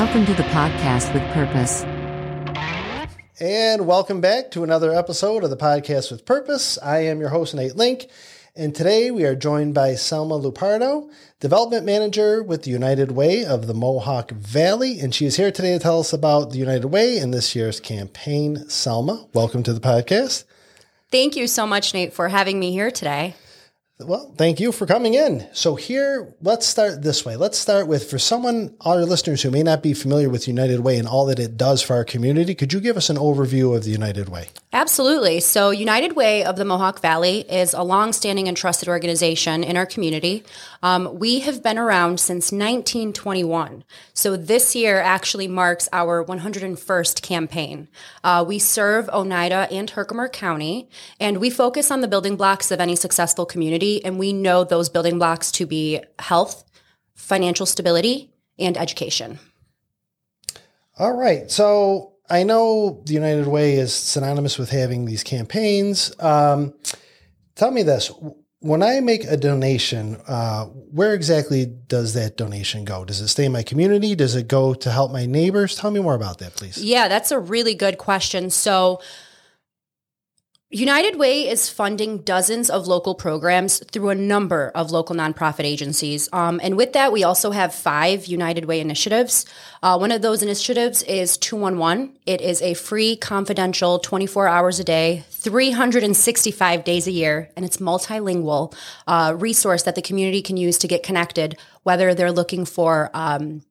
Welcome to the podcast with purpose. And welcome back to another episode of the podcast with purpose. I am your host, Nate Link. And today we are joined by Selma Lupardo, Development Manager with the United Way of the Mohawk Valley. And she is here today to tell us about the United Way and this year's campaign. Selma, welcome to the podcast. Thank you so much, Nate, for having me here today. Well, thank you for coming in. So here, let's start this way. Let's start with for someone, our listeners who may not be familiar with United Way and all that it does for our community, could you give us an overview of the United Way? Absolutely. So United Way of the Mohawk Valley is a long-standing and trusted organization in our community. Um, we have been around since 1921. So this year actually marks our 101st campaign. Uh, we serve Oneida and Herkimer County, and we focus on the building blocks of any successful community and we know those building blocks to be health, financial stability, and education. All right. So I know the United Way is synonymous with having these campaigns. Um, tell me this. When I make a donation, uh, where exactly does that donation go? Does it stay in my community? Does it go to help my neighbors? Tell me more about that, please. Yeah, that's a really good question. So, United Way is funding dozens of local programs through a number of local nonprofit agencies. Um, and with that, we also have five United Way initiatives. Uh, one of those initiatives is 211. It is a free, confidential, 24 hours a day, 365 days a year, and it's multilingual uh, resource that the community can use to get connected, whether they're looking for um,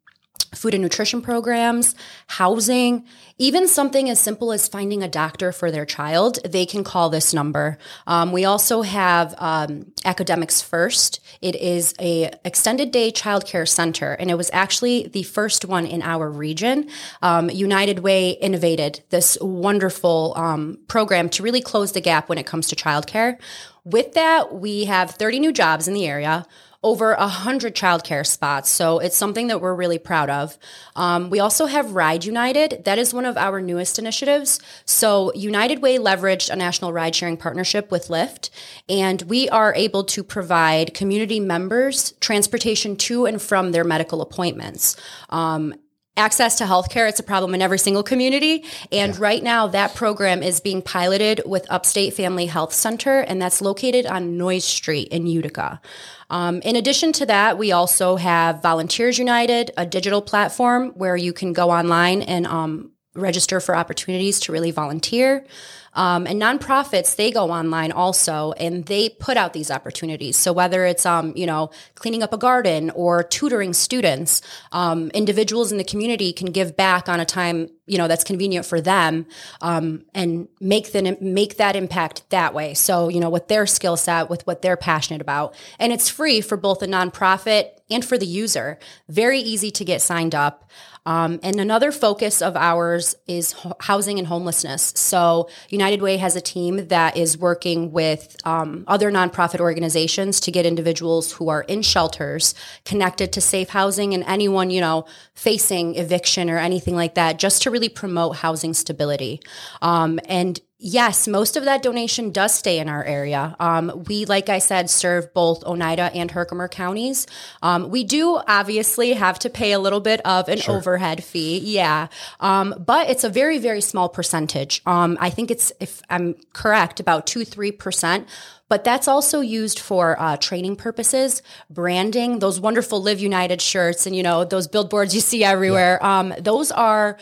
food and nutrition programs, housing, even something as simple as finding a doctor for their child, they can call this number. Um, we also have um, Academics First. It is a extended day childcare center, and it was actually the first one in our region. Um, United Way innovated this wonderful um, program to really close the gap when it comes to childcare. With that, we have 30 new jobs in the area over 100 childcare spots. So it's something that we're really proud of. Um, we also have Ride United. That is one of our newest initiatives. So United Way leveraged a national ride sharing partnership with Lyft, and we are able to provide community members transportation to and from their medical appointments. Um, access to healthcare it's a problem in every single community. And yeah. right now that program is being piloted with upstate family health center and that's located on noyes street in utica. Um, in addition to that we also have volunteers united a digital platform where you can go online and um, register for opportunities to really volunteer um, and nonprofits, they go online also and they put out these opportunities. So whether it's, um, you know, cleaning up a garden or tutoring students, um, individuals in the community can give back on a time, you know, that's convenient for them um, and make, the, make that impact that way. So, you know, with their skill set, with what they're passionate about. And it's free for both the nonprofit and for the user. Very easy to get signed up. Um, and another focus of ours is ho- housing and homelessness. So, United Way has a team that is working with um, other nonprofit organizations to get individuals who are in shelters connected to safe housing and anyone, you know, facing eviction or anything like that, just to really promote housing stability. Um, and Yes, most of that donation does stay in our area. Um, we, like I said, serve both Oneida and Herkimer counties. Um, we do obviously have to pay a little bit of an sure. overhead fee, yeah, um, but it's a very, very small percentage. Um, I think it's, if I'm correct, about two, three percent but that's also used for uh, training purposes, branding. Those wonderful Live United shirts and you know those billboards you see everywhere. Yeah. Um, those are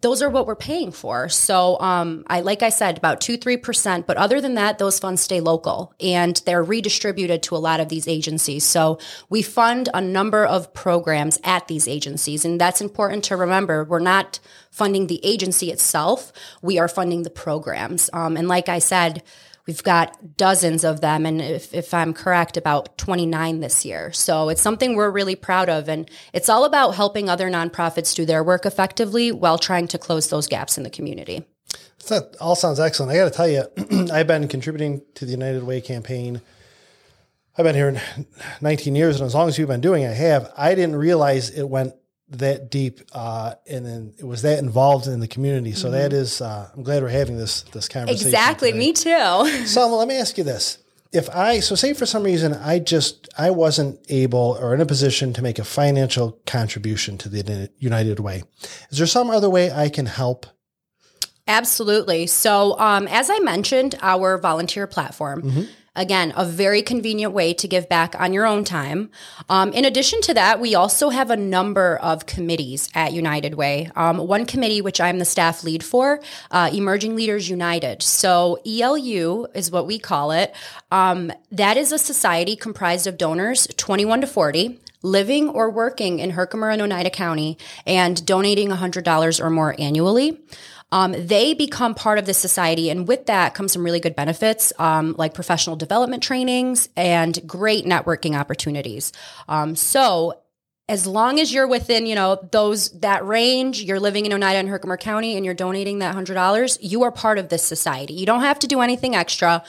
those are what we're paying for. So, um, I like I said, about two three percent. But other than that, those funds stay local and they're redistributed to a lot of these agencies. So we fund a number of programs at these agencies, and that's important to remember. We're not funding the agency itself; we are funding the programs. Um, and like I said We've got dozens of them, and if, if I'm correct, about 29 this year. So it's something we're really proud of. And it's all about helping other nonprofits do their work effectively while trying to close those gaps in the community. That all sounds excellent. I got to tell you, I've been contributing to the United Way campaign. I've been here 19 years, and as long as you've been doing it, I have. I didn't realize it went that deep uh, and then it was that involved in the community. So mm-hmm. that is, uh, I'm glad we're having this this conversation. Exactly, today. me too. so let me ask you this: if I so say for some reason I just I wasn't able or in a position to make a financial contribution to the United Way, is there some other way I can help? Absolutely. So, um, as I mentioned, our volunteer platform. Mm-hmm. Again, a very convenient way to give back on your own time. Um, in addition to that, we also have a number of committees at United Way. Um, one committee, which I'm the staff lead for, uh, Emerging Leaders United. So ELU is what we call it. Um, that is a society comprised of donors 21 to 40 living or working in Herkimer and Oneida County and donating $100 or more annually um, they become part of the society. And with that comes some really good benefits, um, like professional development trainings and great networking opportunities. Um, so as long as you're within, you know, those that range, you're living in Oneida and Herkimer County and you're donating that hundred dollars, you are part of this society. You don't have to do anything extra.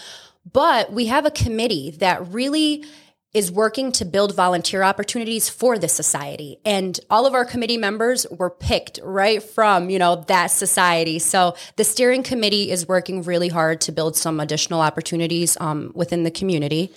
But we have a committee that really is working to build volunteer opportunities for the society. And all of our committee members were picked right from, you know, that society. So the steering committee is working really hard to build some additional opportunities um, within the community.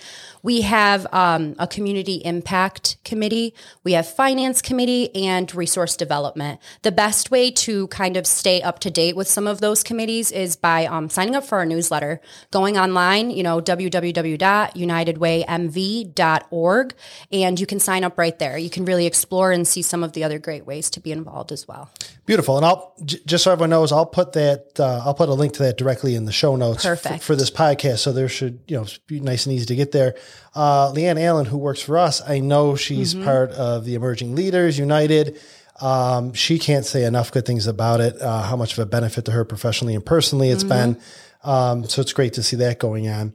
We have um, a community impact committee, we have finance committee, and resource development. The best way to kind of stay up to date with some of those committees is by um, signing up for our newsletter, going online, you know, www.unitedwaymv.org, and you can sign up right there. You can really explore and see some of the other great ways to be involved as well. Beautiful, and I'll j- just so everyone knows, I'll put that uh, I'll put a link to that directly in the show notes. F- for this podcast. So there should you know be nice and easy to get there. Uh, Leanne Allen, who works for us, I know she's mm-hmm. part of the Emerging Leaders United. Um, she can't say enough good things about it. Uh, how much of a benefit to her professionally and personally it's mm-hmm. been. Um, so it's great to see that going on.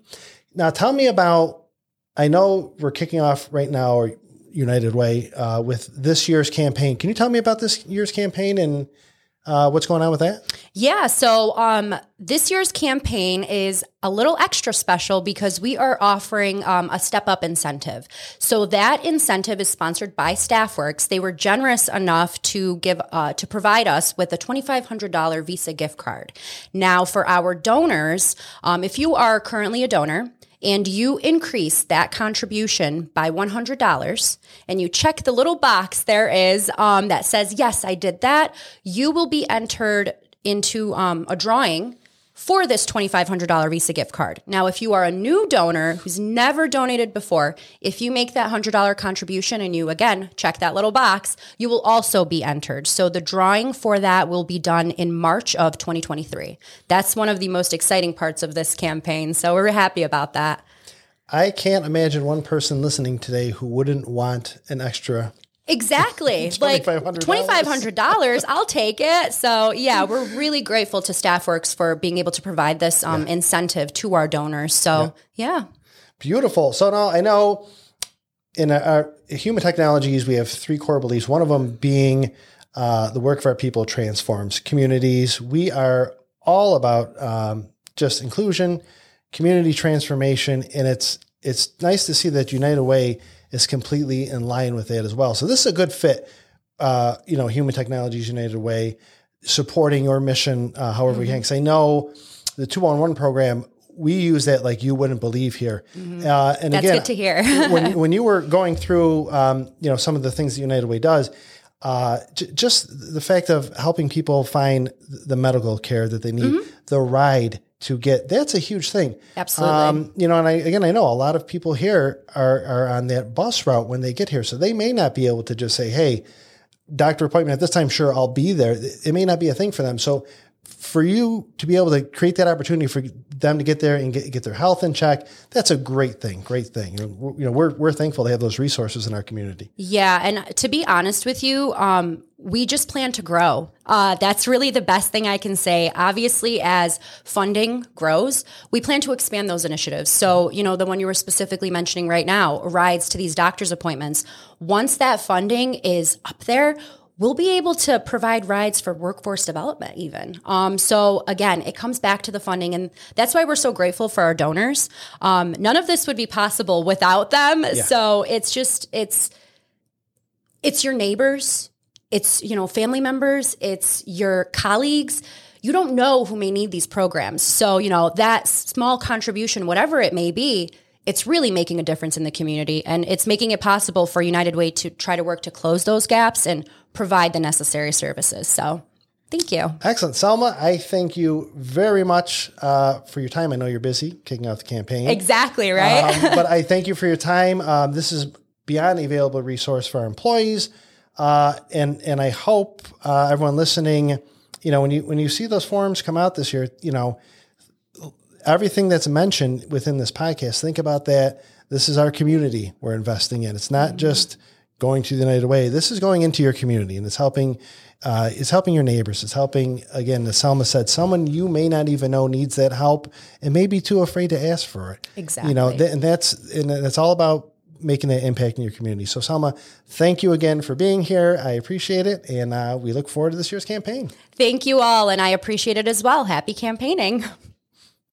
Now, tell me about. I know we're kicking off right now, or United Way, uh, with this year's campaign. Can you tell me about this year's campaign and uh, what's going on with that? Yeah, so um, this year's campaign is a little extra special because we are offering um, a step up incentive. So that incentive is sponsored by StaffWorks. They were generous enough to give uh, to provide us with a twenty five hundred dollar Visa gift card. Now, for our donors, um, if you are currently a donor and you increase that contribution by $100 and you check the little box there is um, that says, Yes, I did that, you will be entered into um, a drawing for this $2,500 Visa gift card. Now, if you are a new donor who's never donated before, if you make that $100 contribution and you again check that little box, you will also be entered. So the drawing for that will be done in March of 2023. That's one of the most exciting parts of this campaign. So we're happy about that. I can't imagine one person listening today who wouldn't want an extra Exactly. like $2,500. I'll take it. So, yeah, we're really grateful to StaffWorks for being able to provide this um, yeah. incentive to our donors. So, yeah. yeah. Beautiful. So, now I know in our human technologies, we have three core beliefs. One of them being uh, the work of our people transforms communities. We are all about um, just inclusion, community transformation, and it's it's nice to see that United Way is completely in line with it as well. So this is a good fit. Uh, you know, Human Technologies United Way supporting your mission, uh, however mm-hmm. we can. Because I know the two on one program, we use that like you wouldn't believe here. Mm-hmm. Uh, and That's again, good to hear. when, when you were going through, um, you know, some of the things that United Way does, uh, j- just the fact of helping people find the medical care that they need, mm-hmm. the ride to get that's a huge thing. Absolutely. Um, you know, and I, again, I know a lot of people here are, are on that bus route when they get here. So they may not be able to just say, Hey, doctor appointment at this time. Sure. I'll be there. It may not be a thing for them. So for you to be able to create that opportunity for them to get there and get, get their health in check, that's a great thing. Great thing. You know, we're, we're thankful to have those resources in our community. Yeah. And to be honest with you, um, we just plan to grow. Uh, that's really the best thing I can say. Obviously, as funding grows, we plan to expand those initiatives. So, you know, the one you were specifically mentioning right now, rides to these doctor's appointments. Once that funding is up there, we'll be able to provide rides for workforce development even. Um, so again it comes back to the funding and that's why we're so grateful for our donors. Um, none of this would be possible without them. Yeah. so it's just it's it's your neighbors it's you know family members it's your colleagues. You don't know who may need these programs. So you know that small contribution whatever it may be it's really making a difference in the community and it's making it possible for United Way to try to work to close those gaps and provide the necessary services. So thank you. Excellent. Selma, I thank you very much uh, for your time. I know you're busy kicking off the campaign. Exactly, right? Um, but I thank you for your time. Um, this is beyond available resource for our employees. Uh, and, and I hope uh, everyone listening, you know, when you, when you see those forms come out this year, you know, everything that's mentioned within this podcast, think about that. This is our community we're investing in. It's not mm-hmm. just going to the United Way. This is going into your community and it's helping uh, it's helping your neighbors. It's helping, again, as Selma said, someone you may not even know needs that help and may be too afraid to ask for it. Exactly. You know, th- and that's and that's all about making that impact in your community. So, Selma, thank you again for being here. I appreciate it, and uh, we look forward to this year's campaign. Thank you all, and I appreciate it as well. Happy campaigning.